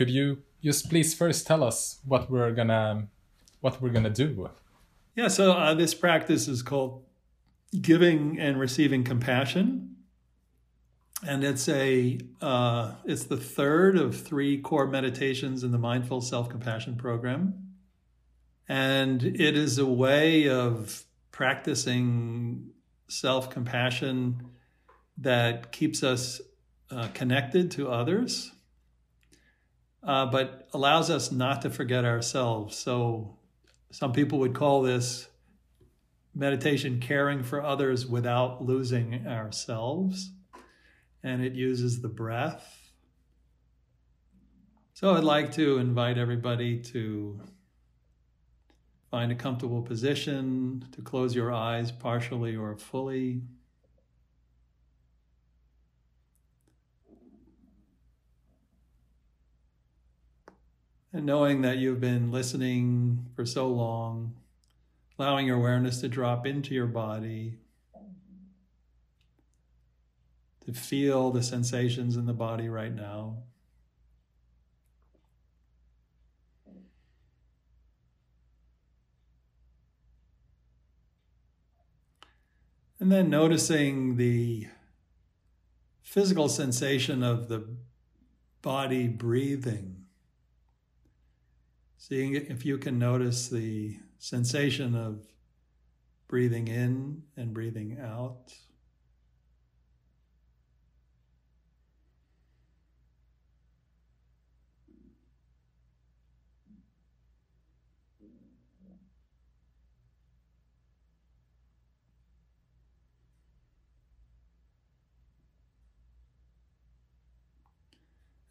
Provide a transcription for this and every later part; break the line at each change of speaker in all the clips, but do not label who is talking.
could you just please first tell us what we're gonna what we're gonna do?
Yeah, so uh, this practice is called giving and receiving compassion, and it's a uh, it's the third of three core meditations in the mindful self compassion program, and it is a way of practicing self compassion that keeps us uh, connected to others, uh, but allows us not to forget ourselves. So, some people would call this meditation caring for others without losing ourselves. And it uses the breath. So, I'd like to invite everybody to find a comfortable position, to close your eyes partially or fully. And knowing that you've been listening for so long, allowing your awareness to drop into your body, to feel the sensations in the body right now. And then noticing the physical sensation of the body breathing. Seeing if you can notice the sensation of breathing in and breathing out.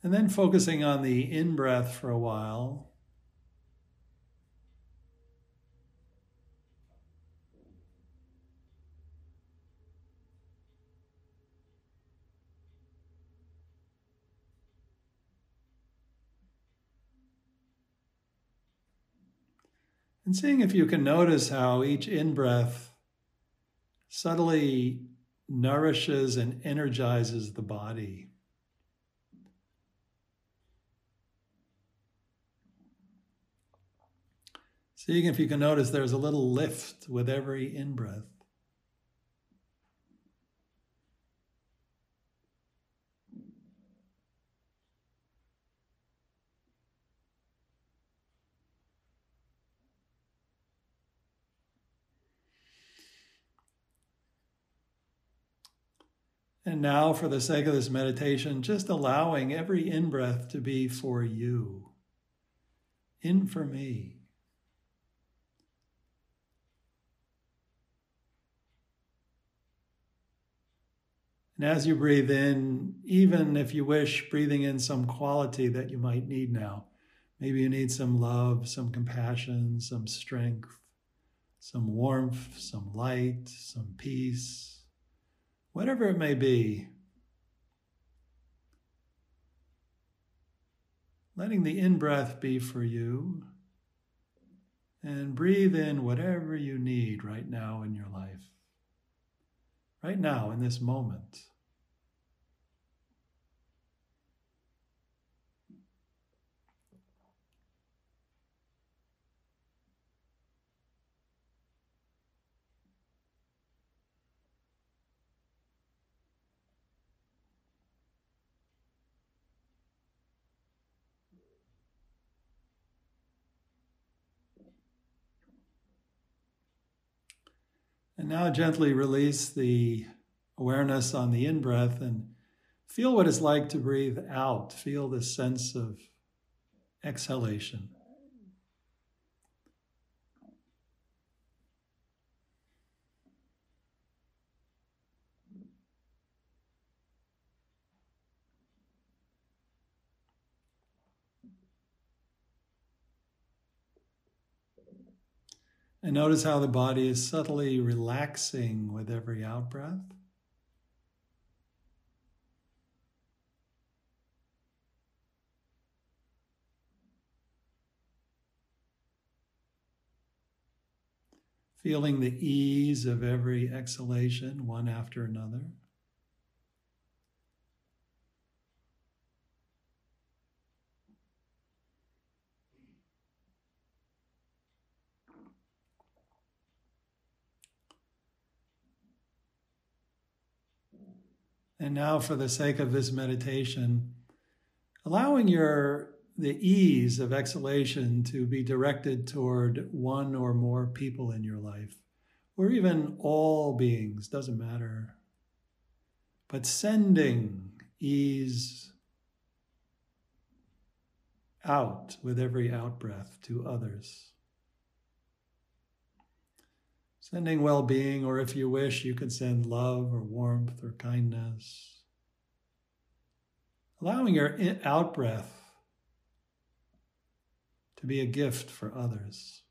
And then focusing on the in breath for a while. And seeing if you can notice how each in breath subtly nourishes and energizes the body. Seeing if you can notice there's a little lift with every in breath. And now, for the sake of this meditation, just allowing every in breath to be for you, in for me. And as you breathe in, even if you wish, breathing in some quality that you might need now. Maybe you need some love, some compassion, some strength, some warmth, some light, some peace, whatever it may be. Letting the in breath be for you and breathe in whatever you need right now in your life right now in this moment. And now gently release the awareness on the in breath and feel what it's like to breathe out. Feel the sense of exhalation. And notice how the body is subtly relaxing with every out breath. Feeling the ease of every exhalation, one after another. And now, for the sake of this meditation, allowing your the ease of exhalation to be directed toward one or more people in your life, or even all beings, doesn't matter. But sending ease out with every out breath to others. Sending well being, or if you wish, you could send love or warmth or kindness. Allowing your out breath to be a gift for others.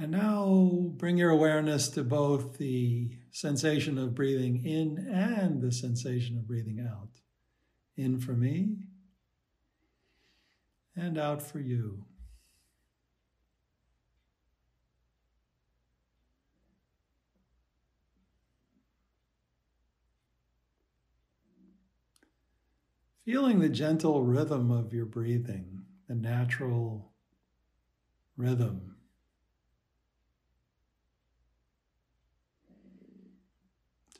And now bring your awareness to both the sensation of breathing in and the sensation of breathing out. In for me and out for you. Feeling the gentle rhythm of your breathing, the natural rhythm.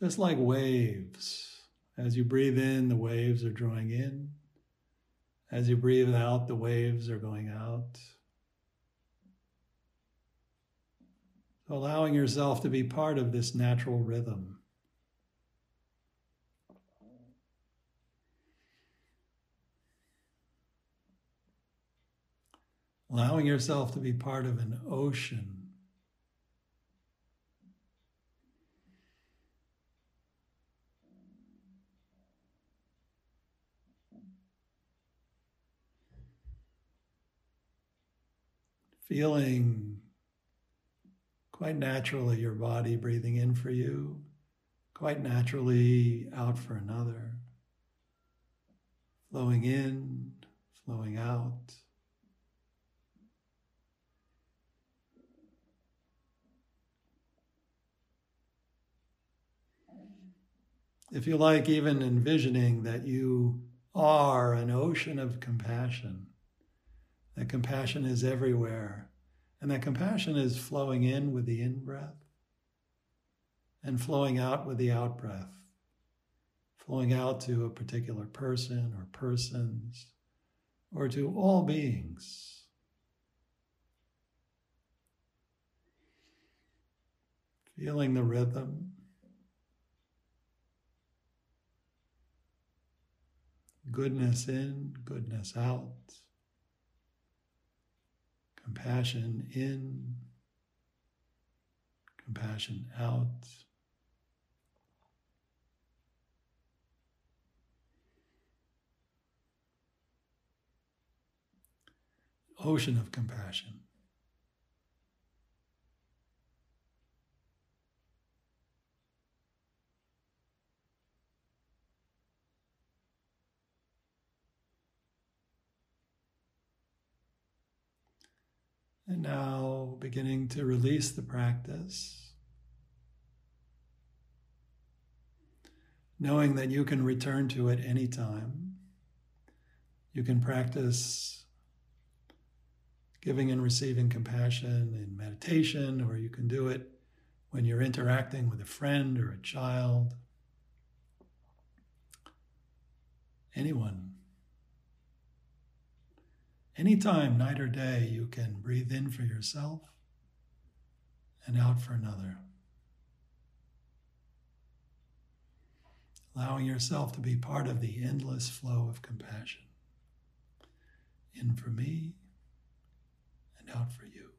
Just like waves. As you breathe in, the waves are drawing in. As you breathe out, the waves are going out. Allowing yourself to be part of this natural rhythm. Allowing yourself to be part of an ocean feeling quite naturally your body breathing in for you, quite naturally out for another, flowing in, flowing out. If you like, even envisioning that you are an ocean of compassion that compassion is everywhere. And that compassion is flowing in with the in breath and flowing out with the out breath, flowing out to a particular person or persons or to all beings. Feeling the rhythm. Goodness in, goodness out compassion in, compassion out. Ocean of compassion. And now beginning to release the practice, knowing that you can return to it anytime. You can practice giving and receiving compassion in meditation, or you can do it when you're interacting with a friend or a child. Anyone Anytime, night or day, you can breathe in for yourself and out for another. Allowing yourself to be part of the endless flow of compassion. In for me and out for you.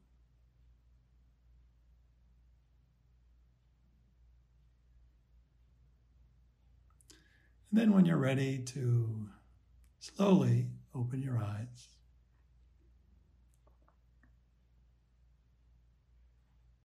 And then, when you're ready to slowly open your eyes.